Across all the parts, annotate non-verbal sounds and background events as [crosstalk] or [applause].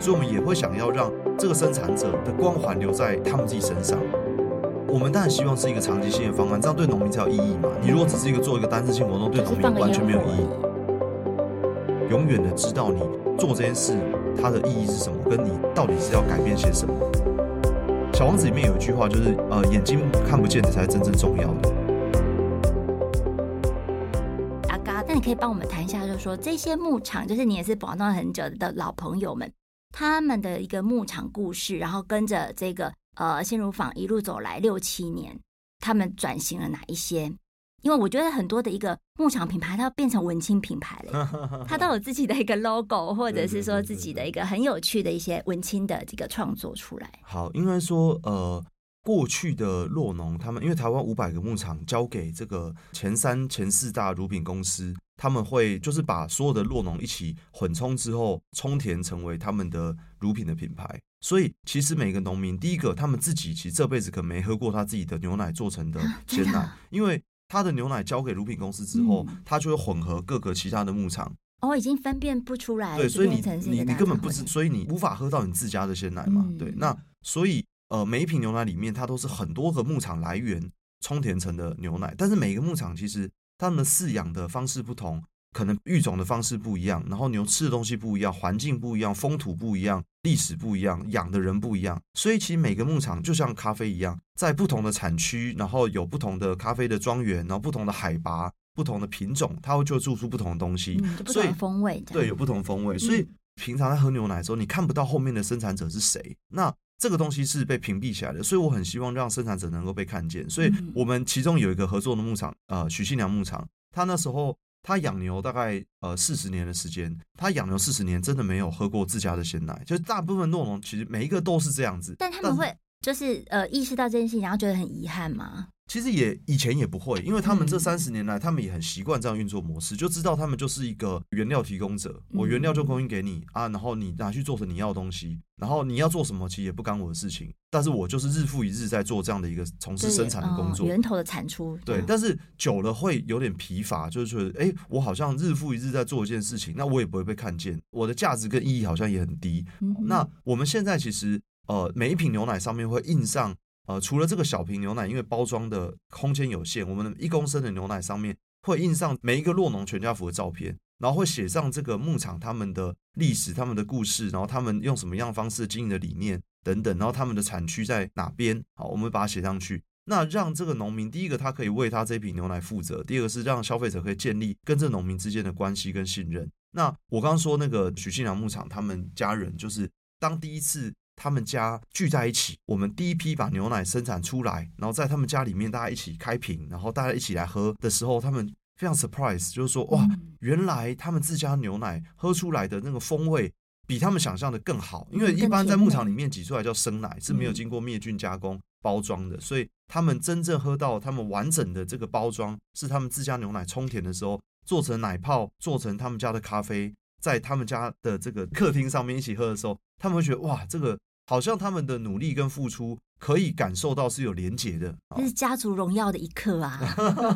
所以我们也会想要让这个生产者的光环留在他们自己身上。我们当然希望是一个长期性的方案，这样对农民才有意义嘛。你如果只是一个做一个单次性活动，对农民完全没有意义。永远的知道你做这件事它的意义是什么，跟你到底是要改变些什么。小王子里面有一句话，就是呃，眼睛看不见的才是真正重要的。阿嘎，那你可以帮我们谈一下，就是说这些牧场，就是你也是保存很久的老朋友们，他们的一个牧场故事，然后跟着这个。呃，鲜乳坊一路走来六七年，他们转型了哪一些？因为我觉得很多的一个牧场品牌，它要变成文青品牌了，[laughs] 它都有自己的一个 logo，或者是说自己的一个很有趣的一些文青的这个创作出来。好，应该说呃。过去的洛农，他们因为台湾五百个牧场交给这个前三、前四大乳品公司，他们会就是把所有的酪农一起混充之后，充填成为他们的乳品的品牌。所以，其实每个农民，第一个他们自己其实这辈子可能没喝过他自己的牛奶做成的鲜奶，啊、因为他的牛奶交给乳品公司之后，嗯、他就会混合各个其他的牧场。哦，已经分辨不出来。对，所以你你你根本不知，所以你无法喝到你自家的鲜奶嘛。嗯、对，那所以。呃，每一瓶牛奶里面，它都是很多个牧场来源冲填成的牛奶，但是每个牧场其实他们的饲养的方式不同，可能育种的方式不一样，然后牛吃的东西不一样，环境不一样，风土不一样，历史不一样，养的人不一样，所以其实每个牧场就像咖啡一样，在不同的产区，然后有不同的咖啡的庄园，然后不同的海拔、不同的品种，它会就做出不同的东西，嗯、所以风味对有不同风味，所以平常在喝牛奶的时候，你看不到后面的生产者是谁，那。这个东西是被屏蔽起来的，所以我很希望让生产者能够被看见。所以我们其中有一个合作的牧场，呃，许信良牧场，他那时候他养牛大概呃四十年的时间，他养牛四十年真的没有喝过自家的鲜奶，就是大部分诺农其实每一个都是这样子。但他们会就是呃意识到这件事情，然后觉得很遗憾吗？其实也以前也不会，因为他们这三十年来，他们也很习惯这样运作模式，就知道他们就是一个原料提供者，我原料就供应给你啊，然后你拿去做成你要的东西，然后你要做什么，其实也不干我的事情，但是我就是日复一日在做这样的一个从事生产的工作，源头的产出。对，但是久了会有点疲乏，就是觉得，哎，我好像日复一日在做一件事情，那我也不会被看见，我的价值跟意义好像也很低。那我们现在其实，呃，每一瓶牛奶上面会印上。呃，除了这个小瓶牛奶，因为包装的空间有限，我们一公升的牛奶上面会印上每一个洛农全家福的照片，然后会写上这个牧场他们的历史、他们的故事，然后他们用什么样方式经营的理念等等，然后他们的产区在哪边，好，我们把它写上去。那让这个农民，第一个他可以为他这一瓶牛奶负责，第二个是让消费者可以建立跟这农民之间的关系跟信任。那我刚刚说那个许信良牧场，他们家人就是当第一次。他们家聚在一起，我们第一批把牛奶生产出来，然后在他们家里面大家一起开瓶，然后大家一起来喝的时候，他们非常 surprise，就是说哇，原来他们自家牛奶喝出来的那个风味比他们想象的更好，因为一般在牧场里面挤出来叫生奶，是没有经过灭菌加工包装的，所以他们真正喝到他们完整的这个包装是他们自家牛奶冲填的时候做成奶泡，做成他们家的咖啡，在他们家的这个客厅上面一起喝的时候，他们会觉得哇，这个。好像他们的努力跟付出可以感受到是有连结的，这是家族荣耀的一刻啊！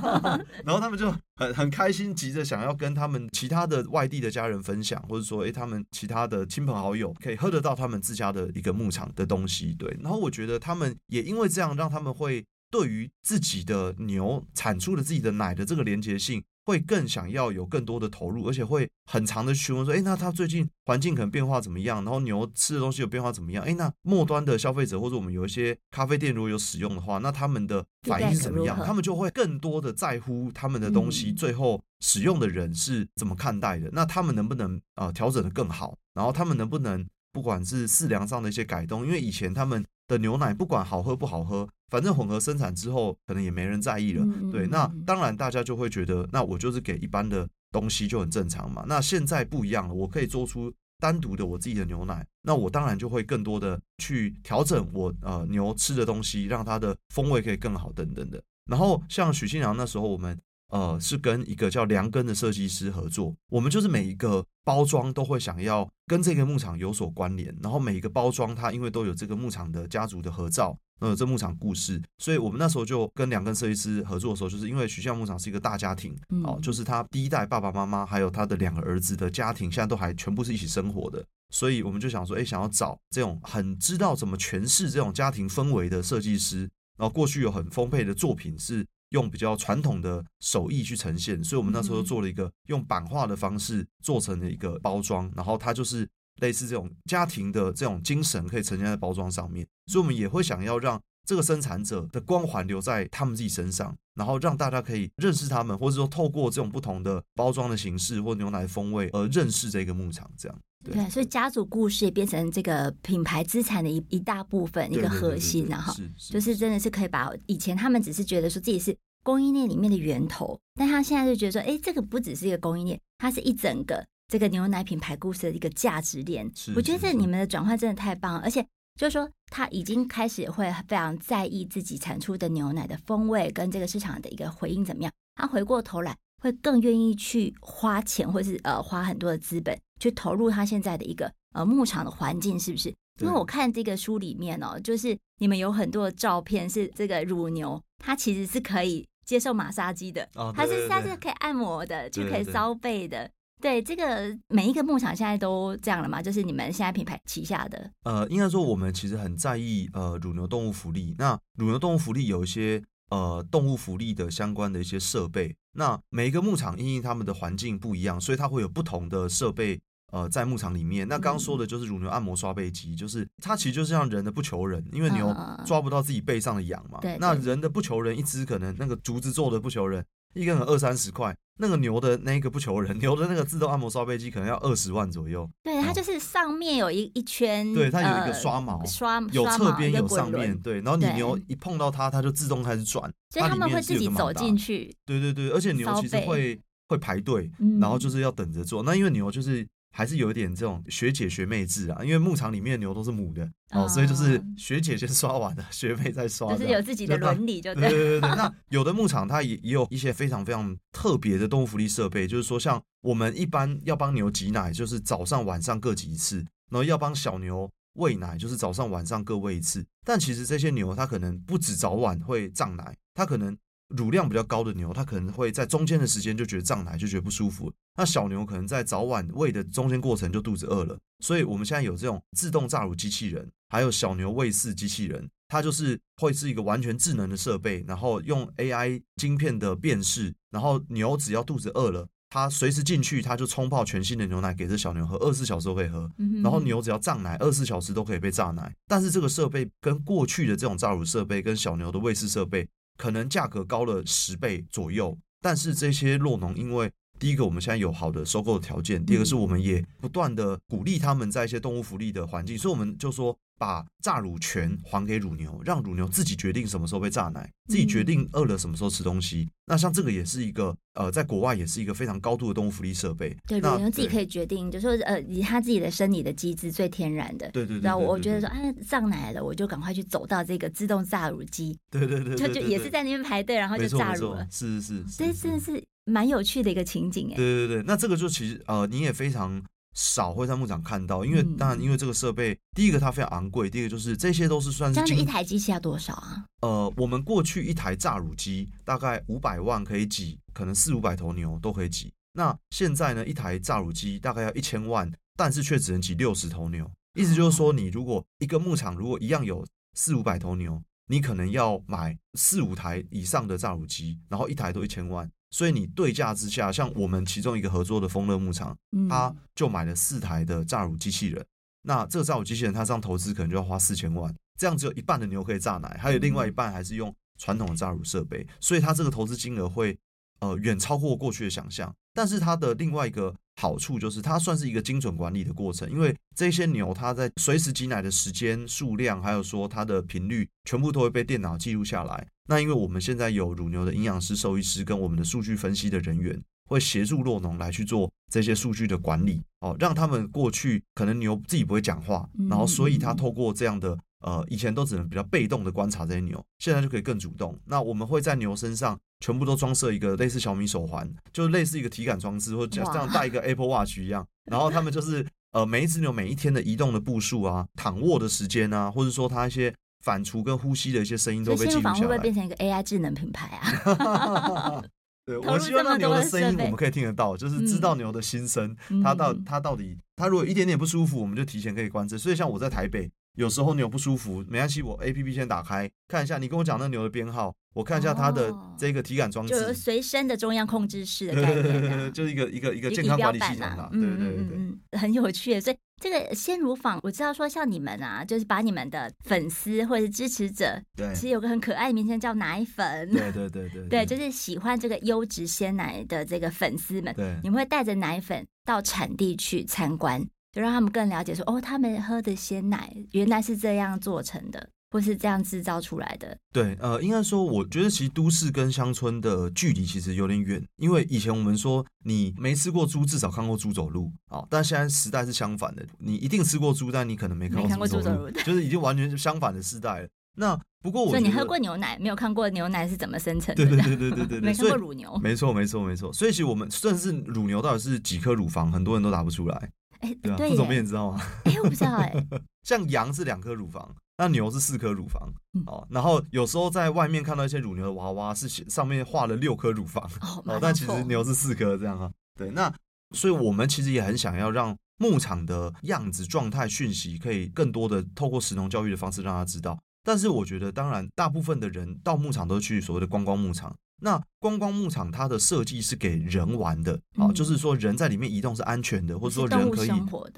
[laughs] 然后他们就很很开心，急着想要跟他们其他的外地的家人分享，或者说，诶，他们其他的亲朋好友可以喝得到他们自家的一个牧场的东西。对，然后我觉得他们也因为这样，让他们会对于自己的牛产出了自己的奶的这个连结性。会更想要有更多的投入，而且会很长的询问说：“哎，那它最近环境可能变化怎么样？然后牛吃的东西有变化怎么样？哎，那末端的消费者或者我们有一些咖啡店如果有使用的话，那他们的反应是怎么样？他们就会更多的在乎他们的东西最后使用的人是怎么看待的？那他们能不能呃调整的更好？然后他们能不能不管是饲粮上的一些改动？因为以前他们的牛奶不管好喝不好喝。”反正混合生产之后，可能也没人在意了。对，那当然大家就会觉得，那我就是给一般的东西就很正常嘛。那现在不一样了，我可以做出单独的我自己的牛奶，那我当然就会更多的去调整我呃牛吃的东西，让它的风味可以更好等等的。然后像许新良那时候，我们呃，是跟一个叫梁根的设计师合作。我们就是每一个包装都会想要跟这个牧场有所关联，然后每一个包装它因为都有这个牧场的家族的合照，然后有这牧场故事，所以我们那时候就跟梁根设计师合作的时候，就是因为徐向牧场是一个大家庭，哦，就是他第一代爸爸妈妈还有他的两个儿子的家庭，现在都还全部是一起生活的，所以我们就想说，哎，想要找这种很知道怎么诠释这种家庭氛围的设计师，然后过去有很丰沛的作品是。用比较传统的手艺去呈现，所以我们那时候做了一个用版画的方式做成了一个包装，然后它就是类似这种家庭的这种精神可以呈现在包装上面，所以我们也会想要让这个生产者的光环留在他们自己身上，然后让大家可以认识他们，或者说透过这种不同的包装的形式或牛奶风味而认识这个牧场，这样。对，对，所以家族故事也变成这个品牌资产的一一大部分，一个核心，然后就是真的是可以把以前他们只是觉得说自己是供应链里面的源头，但他现在就觉得说，哎，这个不只是一个供应链，它是一整个这个牛奶品牌故事的一个价值链。我觉得这你们的转换真的太棒了，而且就是说他已经开始会非常在意自己产出的牛奶的风味跟这个市场的一个回应怎么样，他回过头来会更愿意去花钱，或是呃花很多的资本。去投入他现在的一个呃牧场的环境，是不是？因为我看这个书里面哦，就是你们有很多的照片，是这个乳牛，它其实是可以接受马杀鸡的，哦、它是它是可以按摩的，就可以烧背的。对，这个每一个牧场现在都这样了吗？就是你们现在品牌旗下的？呃，应该说我们其实很在意呃乳牛动物福利。那乳牛动物福利有一些呃动物福利的相关的一些设备。那每一个牧场因为他们的环境不一样，所以它会有不同的设备。呃，在牧场里面，那刚刚说的就是乳牛按摩刷背机，就是它其实就是像人的不求人，因为牛抓不到自己背上的痒嘛。对。那人的不求人，一只可能那个竹子做的不求人，一个人二三十块。那个牛的那个不求人，[laughs] 牛的那个自动按摩刷背机可能要二十万左右。对，它就是上面有一一圈，对，它有一个刷毛，刷有侧边有上面，对。然后你牛一碰到它，它就自动开始转。所以他们会自己走进去。对对对，而且牛其实会会排队，然后就是要等着做。那因为牛就是。还是有一点这种学姐学妹制啊，因为牧场里面的牛都是母的哦，所以就是学姐先刷完了，学妹再刷，就是有自己的伦理，就对。对对对对。[laughs] 那有的牧场它也也有一些非常非常特别的动物福利设备，就是说像我们一般要帮牛挤奶，就是早上晚上各挤一次，然后要帮小牛喂奶，就是早上晚上各喂一次。但其实这些牛它可能不止早晚会胀奶，它可能。乳量比较高的牛，它可能会在中间的时间就觉得胀奶，就觉得不舒服。那小牛可能在早晚喂的中间过程就肚子饿了。所以我们现在有这种自动榨乳机器人，还有小牛喂饲机器人，它就是会是一个完全智能的设备，然后用 AI 晶片的辨识，然后牛只要肚子饿了，它随时进去，它就冲泡全新的牛奶给这小牛喝，二十四小时都可以喝。然后牛只要胀奶，二十四小时都可以被榨奶。但是这个设备跟过去的这种榨乳设备跟小牛的喂饲设备。可能价格高了十倍左右，但是这些洛农，因为第一个我们现在有好的收购的条件，第二个是我们也不断的鼓励他们在一些动物福利的环境，所以我们就说。把榨乳权还给乳牛，让乳牛自己决定什么时候被榨奶，自己决定饿了什么时候吃东西。那像这个也是一个呃，在国外也是一个非常高度的动物福利设备。对，乳牛自己可以决定，就说呃，以他自己的生理的机制最天然的。对对对。然后我觉得说，哎，上奶了，我就赶快去走到这个自动榨乳机。对对对。就就也是在那边排队，然后就榨乳了。是是是。这真的是蛮有趣的一个情景哎。对对对，那这个就其实呃，你也非常。少会在牧场看到，因为当然，因为这个设备，第一个它非常昂贵，第二个就是这些都是算是。这样一台机器要多少啊？呃，我们过去一台榨乳机大概五百万可以挤，可能四五百头牛都可以挤。那现在呢，一台榨乳机大概要一千万，但是却只能挤六十头牛。意思就是说，你如果一个牧场如果一样有四五百头牛，你可能要买四五台以上的榨乳机，然后一台都一千万。所以你对价之下，像我们其中一个合作的丰乐牧场，他就买了四台的榨乳机器人。那这个榨乳机器人，它这样投资可能就要花四千万，这样只有一半的牛可以榨奶，还有另外一半还是用传统的榨乳设备，所以它这个投资金额会呃远超过过去的想象。但是它的另外一个好处就是，它算是一个精准管理的过程，因为这些牛它在随时挤奶的时间、数量，还有说它的频率，全部都会被电脑记录下来。那因为我们现在有乳牛的营养师、兽医师跟我们的数据分析的人员，会协助洛农来去做这些数据的管理，哦，让他们过去可能牛自己不会讲话，然后所以他透过这样的呃，以前都只能比较被动的观察这些牛，现在就可以更主动。那我们会在牛身上全部都装设一个类似小米手环，就是类似一个体感装置，或者这样戴一个 Apple Watch 一样。然后他们就是呃，每一只牛每一天的移动的步数啊，躺卧的时间啊，或者说它一些反刍跟呼吸的一些声音都被记录下来。会不会变成一个 AI 智能品牌啊？[laughs] 对，[laughs] 我希望那牛的声音我们可以听得到，就是知道牛的心声，嗯、它到它到底，它如果一点点不舒服，我们就提前可以观测。所以像我在台北，有时候牛不舒服，没关系，我 APP 先打开看一下，你跟我讲那牛的编号，我看一下它的这个体感装置，哦、就随身的中央控制室的概 [laughs] 念、啊，就是一个一个一个健康管理系统啦。对对对。很有趣，所以。这个鲜乳坊，我知道说像你们啊，就是把你们的粉丝或者是支持者，对，其实有个很可爱的名称叫奶粉，对对对 [laughs] 对，对，就是喜欢这个优质鲜奶的这个粉丝们，对，你们会带着奶粉到产地去参观，就让他们更了解说，哦，他们喝的鲜奶原来是这样做成的。或是这样制造出来的？对，呃，应该说，我觉得其实都市跟乡村的距离其实有点远，因为以前我们说你没吃过猪，至少看过猪走路啊，但现在时代是相反的，你一定吃过猪，但你可能没看过猪走路，就是已经完全是相反的时代了。那不过我，所以你喝过牛奶，没有看过牛奶是怎么生成的？对对对对对对，[laughs] 没看过乳牛，没错没错没错。所以其实我们甚至乳牛到底是几颗乳房，很多人都答不出来。哎，对啊，副总编你知道吗？哎，我不知道哎。[laughs] 像羊是两颗乳房。那牛是四颗乳房，哦，然后有时候在外面看到一些乳牛的娃娃，是上面画了六颗乳房，哦，但其实牛是四颗这样啊。对，那所以我们其实也很想要让牧场的样子、状态、讯息，可以更多的透过食农教育的方式让他知道。但是我觉得，当然，大部分的人到牧场都去所谓的观光牧场。那观光牧场它的设计是给人玩的啊，就是说人在里面移动是安全的，或者说人可以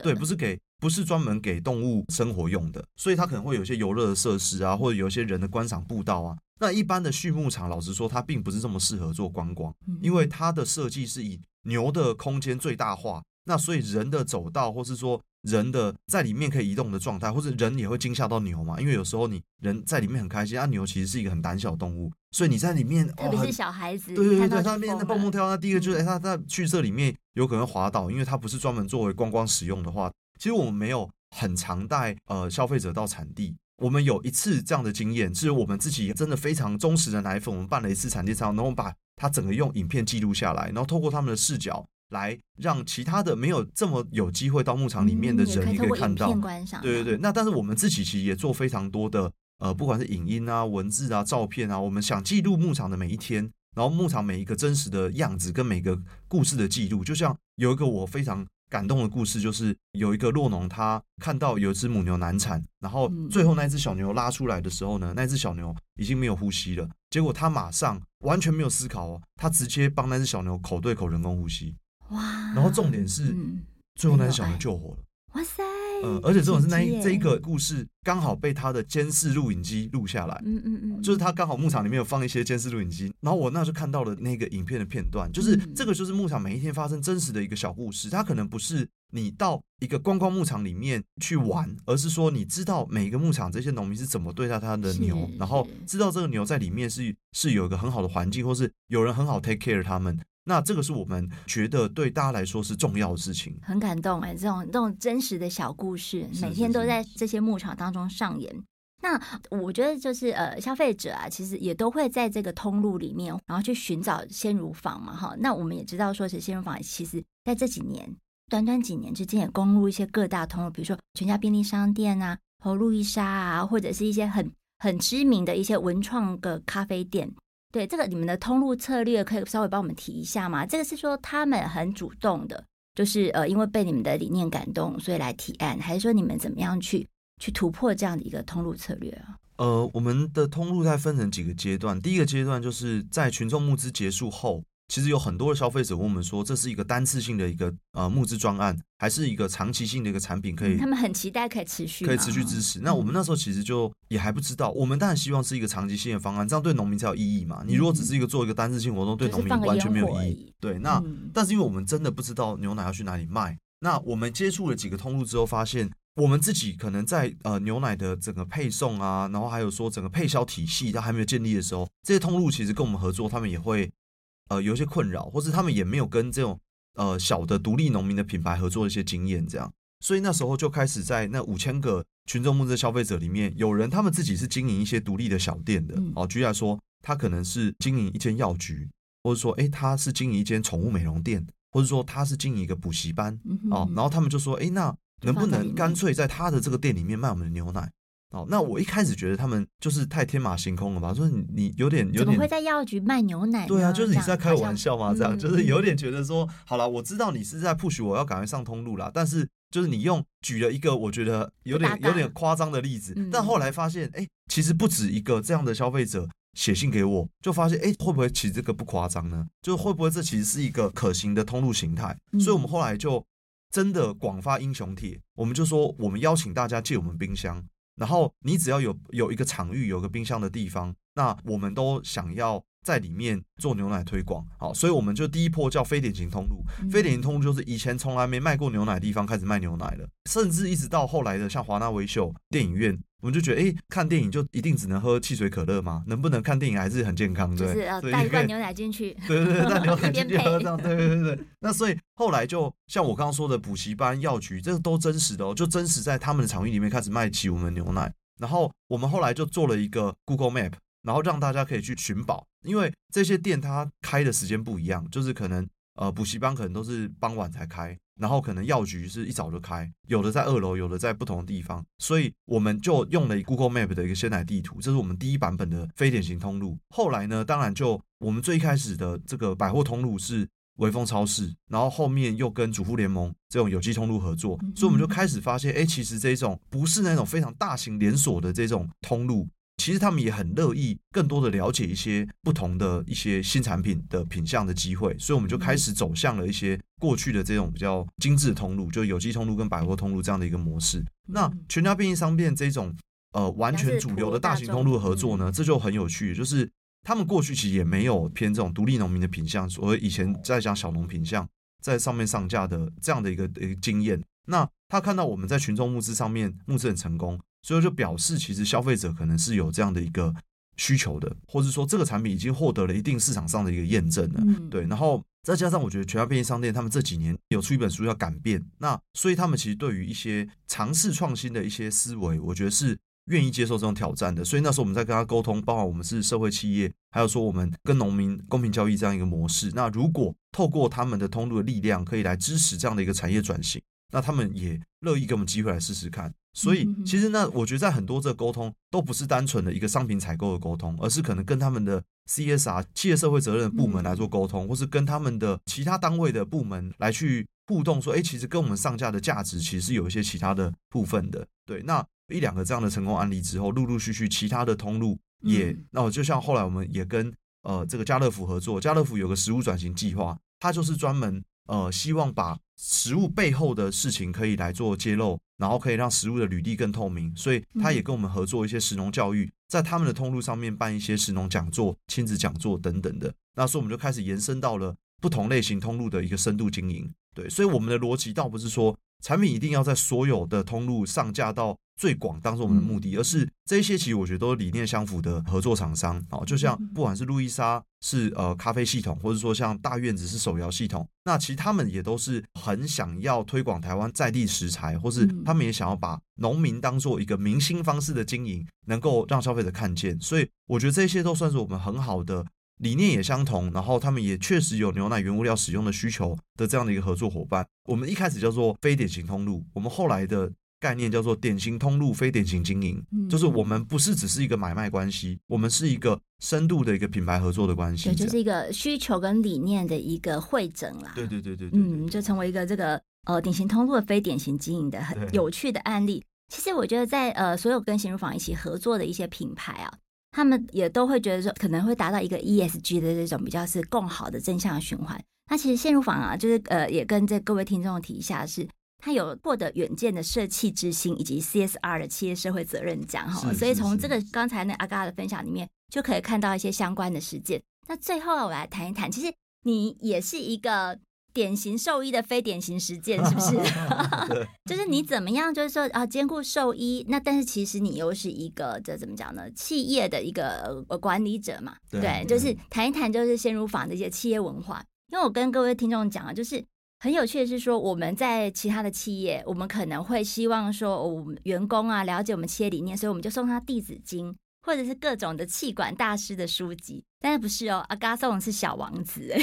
对，不是给不是专门给动物生活用的，所以它可能会有一些游乐的设施啊，或者有一些人的观赏步道啊。那一般的畜牧场，老实说，它并不是这么适合做观光，因为它的设计是以牛的空间最大化，那所以人的走道或是说。人的在里面可以移动的状态，或者人也会惊吓到牛嘛？因为有时候你人在里面很开心，啊，牛其实是一个很胆小的动物，所以你在里面，特别是小孩子，对对对，在那边蹦蹦跳，那第一个就是，哎，他在去这里面有可能滑倒，因为它不是专门作为观光使用的话，其实我们没有很常带呃消费者到产地，我们有一次这样的经验，是我们自己真的非常忠实的奶粉，我们办了一次产地仓，然后我们把它整个用影片记录下来，然后透过他们的视角。来让其他的没有这么有机会到牧场里面的人你可以看到，对对对。那但是我们自己其实也做非常多的呃，不管是影音啊、文字啊、照片啊，我们想记录牧场的每一天，然后牧场每一个真实的样子跟每个故事的记录。就像有一个我非常感动的故事，就是有一个洛农他看到有一只母牛难产，然后最后那只小牛拉出来的时候呢，那只小牛已经没有呼吸了，结果他马上完全没有思考哦，他直接帮那只小牛口对口人工呼吸。哇！然后重点是，嗯、最后那只小牛救活了。哇塞！嗯，而且这种是那一这一个故事刚好被他的监视录影机录下来。嗯嗯嗯，就是他刚好牧场里面有放一些监视录影机，然后我那时候看到了那个影片的片段，就是这个就是牧场每一天发生真实的一个小故事。它可能不是你到一个观光牧场里面去玩，而是说你知道每一个牧场这些农民是怎么对待他的牛，然后知道这个牛在里面是是有一个很好的环境，或是有人很好 take care 他们。那这个是我们觉得对大家来说是重要的事情，很感动哎，这种这种真实的小故事，每天都在这些牧场当中上演。那我觉得就是呃，消费者啊，其实也都会在这个通路里面，然后去寻找鲜乳坊嘛，哈。那我们也知道说，是鲜乳坊其实在这几年，短短几年之间也攻入一些各大通路，比如说全家便利商店啊，和路易莎啊，或者是一些很很知名的一些文创的咖啡店。对，这个你们的通路策略可以稍微帮我们提一下吗？这个是说他们很主动的，就是呃，因为被你们的理念感动，所以来提案，还是说你们怎么样去去突破这样的一个通路策略啊？呃，我们的通路在分成几个阶段，第一个阶段就是在群众募资结束后。其实有很多的消费者问我们说，这是一个单次性的一个呃募资专案，还是一个长期性的一个产品？可以，嗯、他们很期待可以持续，可以持续支持。嗯、那我们那时候其实就也还不知道，我们当然希望是一个长期性的方案，这样对农民才有意义嘛。你如果只是一个做一个单次性活动，对农民完全没有意义。对，那、嗯、但是因为我们真的不知道牛奶要去哪里卖，那我们接触了几个通路之后，发现我们自己可能在呃牛奶的整个配送啊，然后还有说整个配销体系它还没有建立的时候，这些通路其实跟我们合作，他们也会。呃，有一些困扰，或是他们也没有跟这种呃小的独立农民的品牌合作的一些经验，这样。所以那时候就开始在那五千个群众募资消费者里面，有人他们自己是经营一些独立的小店的，哦，举例来说，他可能是经营一间药局，或者说，哎，他是经营一间宠物美容店，或者说他是经营一个补习班，哦，然后他们就说，哎，那能不能干脆在他的这个店里面卖我们的牛奶？哦，那我一开始觉得他们就是太天马行空了吧？说你你有点有点怎么会在药局卖牛奶？对啊，就是你是在开玩笑吗？这样就是有点觉得说，好了，我知道你是在 push 我要赶快上通路啦，但是就是你用举了一个我觉得有点有点夸张的例子，但后来发现，哎，其实不止一个这样的消费者写信给我，就发现，哎，会不会其实这个不夸张呢？就是会不会这其实是一个可行的通路形态？所以我们后来就真的广发英雄帖，我们就说我们邀请大家借我们冰箱。然后你只要有有一个场域，有个冰箱的地方，那我们都想要在里面做牛奶推广，好，所以我们就第一波叫非典型通路。非典型通路就是以前从来没卖过牛奶的地方开始卖牛奶了，甚至一直到后来的像华纳威秀电影院。我们就觉得，哎，看电影就一定只能喝汽水可乐吗？能不能看电影还是很健康？对，就是带一罐牛奶进去。[laughs] 对对对，带 [laughs] 牛奶进去喝这样。对对对对。那所以后来就像我刚刚说的，补习班、药局，这个都真实的哦，就真实在他们的场域里面开始卖起我们的牛奶。然后我们后来就做了一个 Google Map，然后让大家可以去寻宝，因为这些店它开的时间不一样，就是可能呃补习班可能都是傍晚才开。然后可能药局是一早就开，有的在二楼，有的在不同的地方，所以我们就用了 Google Map 的一个鲜奶地图，这是我们第一版本的非典型通路。后来呢，当然就我们最开始的这个百货通路是微风超市，然后后面又跟主妇联盟这种有机通路合作，所以我们就开始发现，哎，其实这种不是那种非常大型连锁的这种通路。其实他们也很乐意更多的了解一些不同的一些新产品的品相的机会，所以我们就开始走向了一些过去的这种比较精致的通路，就有机通路跟百货通路这样的一个模式。那全家便利商店这种呃完全主流的大型通路合作呢，这就很有趣，就是他们过去其实也没有偏这种独立农民的品相，所以以前在讲小农品相在上面上架的这样的一个一个经验。那他看到我们在群众募资上面募资很成功。所以就表示，其实消费者可能是有这样的一个需求的，或者说这个产品已经获得了一定市场上的一个验证了。对，然后再加上我觉得全家便利商店他们这几年有出一本书叫《改变》，那所以他们其实对于一些尝试创新的一些思维，我觉得是愿意接受这种挑战的。所以那时候我们在跟他沟通，包括我们是社会企业，还有说我们跟农民公平交易这样一个模式。那如果透过他们的通路的力量，可以来支持这样的一个产业转型，那他们也乐意给我们机会来试试看。所以，其实那我觉得在很多这个沟通都不是单纯的一个商品采购的沟通，而是可能跟他们的 CSR 企业社会责任的部门来做沟通，或是跟他们的其他单位的部门来去互动，说，哎，其实跟我们上架的价值其实是有一些其他的部分的。对，那一两个这样的成功案例之后，陆陆续续其他的通路也，那我就像后来我们也跟呃这个家乐福合作，家乐福有个食物转型计划，它就是专门呃希望把食物背后的事情可以来做揭露。然后可以让食物的履历更透明，所以他也跟我们合作一些食农教育，在他们的通路上面办一些食农讲座、亲子讲座等等的。那所以我们就开始延伸到了不同类型通路的一个深度经营。对，所以我们的逻辑倒不是说产品一定要在所有的通路上架到最广，当做我们的目的，而是这些其实我觉得都是理念相符的合作厂商。哦，就像不管是路易莎是呃咖啡系统，或者说像大院子是手摇系统，那其实他们也都是很想要推广台湾在地食材，或是他们也想要把农民当做一个明星方式的经营，能够让消费者看见。所以我觉得这些都算是我们很好的理念也相同，然后他们也确实有牛奶原物料使用的需求的这样的一个合作伙伴。我们一开始叫做非典型通路，我们后来的。概念叫做典型通路，非典型经营，就是我们不是只是一个买卖关系，我们是一个深度的一个品牌合作的关系，对，就是一个需求跟理念的一个会诊啦。对对对对，对，嗯，就成为一个这个呃典型通路的非典型经营的很有趣的案例。其实我觉得在呃所有跟鲜乳坊一起合作的一些品牌啊，他们也都会觉得说可能会达到一个 ESG 的这种比较是更好的正向循环。那其实陷入坊啊，就是呃也跟这各位听众提一下是。他有获得远见的社企之星以及 CSR 的企业社会责任奖哈，所以从这个刚才那阿嘎的分享里面就可以看到一些相关的实践。那最后我来谈一谈，其实你也是一个典型兽医的非典型实践，是不是？[laughs] [laughs] 就是你怎么样，就是说啊，兼顾兽医，那但是其实你又是一个这怎么讲呢？企业的一个管理者嘛，对，就是谈一谈就是鲜乳坊的一些企业文化。因为我跟各位听众讲啊，就是。很有趣的是说，我们在其他的企业，我们可能会希望说，我们员工啊了解我们企业理念，所以我们就送他弟子经，或者是各种的气管大师的书籍。但是不是哦，阿嘎送的是小王子。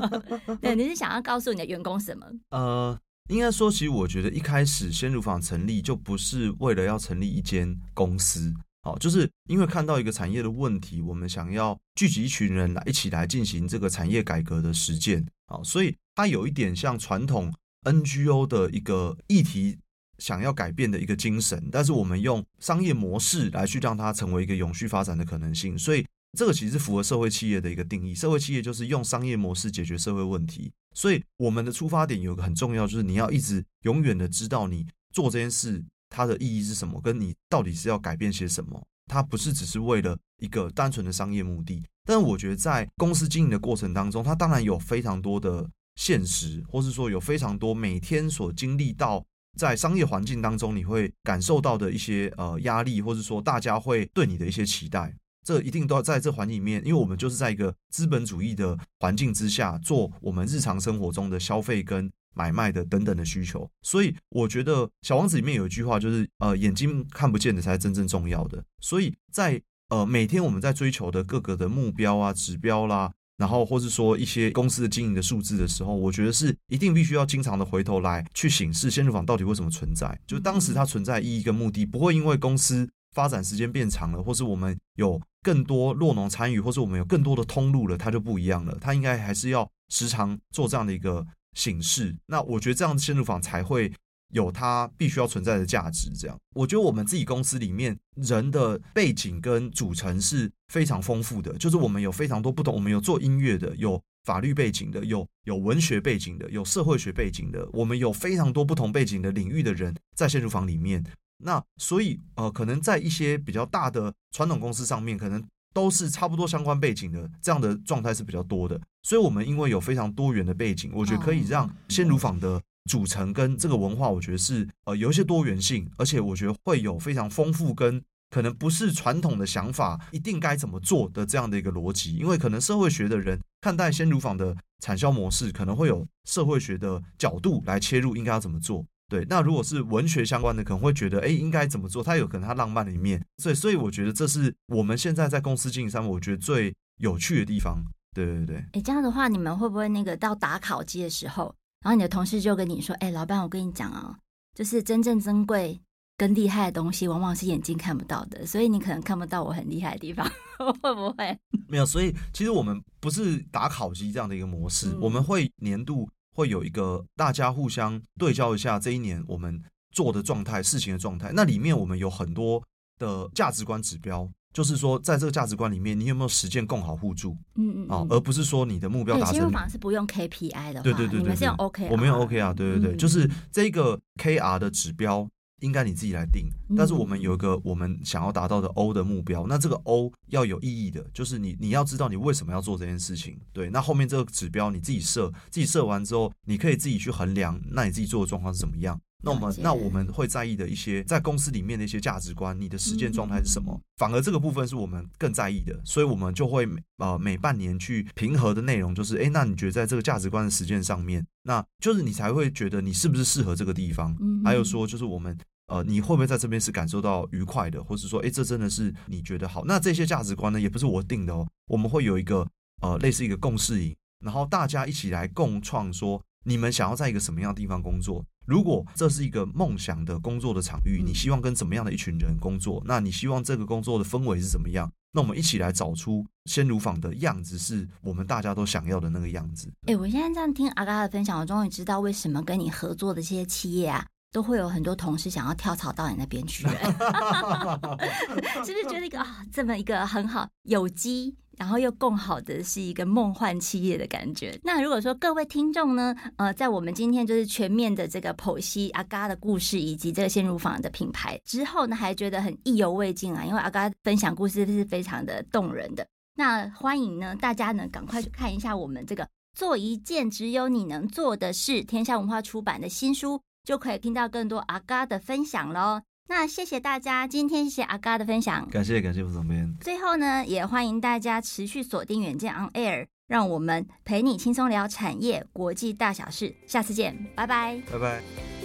[laughs] 对，你是想要告诉你的员工什么？[laughs] 呃，应该说，其实我觉得一开始鲜乳坊成立就不是为了要成立一间公司。好，就是因为看到一个产业的问题，我们想要聚集一群人来一起来进行这个产业改革的实践。好，所以它有一点像传统 NGO 的一个议题想要改变的一个精神，但是我们用商业模式来去让它成为一个永续发展的可能性。所以这个其实符合社会企业的一个定义。社会企业就是用商业模式解决社会问题。所以我们的出发点有个很重要，就是你要一直永远的知道你做这件事。它的意义是什么？跟你到底是要改变些什么？它不是只是为了一个单纯的商业目的。但我觉得在公司经营的过程当中，它当然有非常多的现实，或是说有非常多每天所经历到在商业环境当中你会感受到的一些呃压力，或是说大家会对你的一些期待。这一定都要在这环境里面，因为我们就是在一个资本主义的环境之下做我们日常生活中的消费跟。买卖的等等的需求，所以我觉得《小王子》里面有一句话，就是呃，眼睛看不见的才是真正重要的。所以在呃每天我们在追求的各个的目标啊、指标啦，然后或是说一些公司的经营的数字的时候，我觉得是一定必须要经常的回头来去审视鲜乳坊到底为什么存在，就当时它存在意义跟目的，不会因为公司发展时间变长了，或是我们有更多酪农参与，或是我们有更多的通路了，它就不一样了。它应该还是要时常做这样的一个。形式，那我觉得这样的鲜乳坊才会有它必须要存在的价值。这样，我觉得我们自己公司里面人的背景跟组成是非常丰富的，就是我们有非常多不同，我们有做音乐的，有法律背景的，有有文学背景的，有社会学背景的，我们有非常多不同背景的领域的人在鲜乳房里面。那所以呃，可能在一些比较大的传统公司上面，可能。都是差不多相关背景的，这样的状态是比较多的。所以，我们因为有非常多元的背景，我觉得可以让鲜乳坊的组成跟这个文化，我觉得是呃有一些多元性，而且我觉得会有非常丰富跟可能不是传统的想法，一定该怎么做的这样的一个逻辑。因为可能社会学的人看待鲜乳坊的产销模式，可能会有社会学的角度来切入，应该要怎么做。对，那如果是文学相关的，可能会觉得，哎，应该怎么做？它有可能它浪漫的一面，所以，所以我觉得这是我们现在在公司经营上，我觉得最有趣的地方。对对对。哎，这样的话，你们会不会那个到打烤鸡的时候，然后你的同事就跟你说，哎，老板，我跟你讲啊，就是真正珍贵跟厉害的东西，往往是眼睛看不到的，所以你可能看不到我很厉害的地方，[laughs] 会不会？没有，所以其实我们不是打考级这样的一个模式，嗯、我们会年度。会有一个大家互相对焦一下这一年我们做的状态、事情的状态。那里面我们有很多的价值观指标，就是说在这个价值观里面，你有没有实践共好互助？嗯嗯啊，而不是说你的目标达成。鲜乳坊是不用 KPI 的，对对对对，你们是用 OKR，我们用 OK 啊对对对，就是这个 KR 的指标。应该你自己来定，但是我们有一个我们想要达到的 O 的目标，那这个 O 要有意义的，就是你你要知道你为什么要做这件事情。对，那后面这个指标你自己设，自己设完之后，你可以自己去衡量，那你自己做的状况是怎么样？那我们那我们会在意的一些在公司里面的一些价值观，你的实践状态是什么？反而这个部分是我们更在意的，所以我们就会呃每半年去平和的内容就是，哎，那你觉得在这个价值观的实践上面，那就是你才会觉得你是不是适合这个地方？还有说就是我们。呃，你会不会在这边是感受到愉快的，或是说，哎，这真的是你觉得好？那这些价值观呢，也不是我定的哦。我们会有一个呃，类似一个共识营，然后大家一起来共创，说你们想要在一个什么样的地方工作？如果这是一个梦想的工作的场域，你希望跟怎么样的一群人工作？那你希望这个工作的氛围是怎么样？那我们一起来找出鲜乳坊的样子，是我们大家都想要的那个样子。哎，我现在这样听阿嘎的分享，我终于知道为什么跟你合作的这些企业啊。都会有很多同事想要跳槽到你那边去，[laughs] 是不是觉得一个啊、哦，这么一个很好有机，然后又更好的是一个梦幻企业的感觉？那如果说各位听众呢，呃，在我们今天就是全面的这个剖析阿嘎的故事以及这个鲜乳坊的品牌之后呢，还觉得很意犹未尽啊，因为阿嘎分享故事是非常的动人的。那欢迎呢，大家呢赶快去看一下我们这个做一件只有你能做的事，天下文化出版的新书。就可以听到更多阿嘎的分享喽。那谢谢大家，今天谢谢阿嘎的分享，感谢感谢副总编。最后呢，也欢迎大家持续锁定远见 On Air，让我们陪你轻松聊产业国际大小事，下次见，拜拜，拜拜。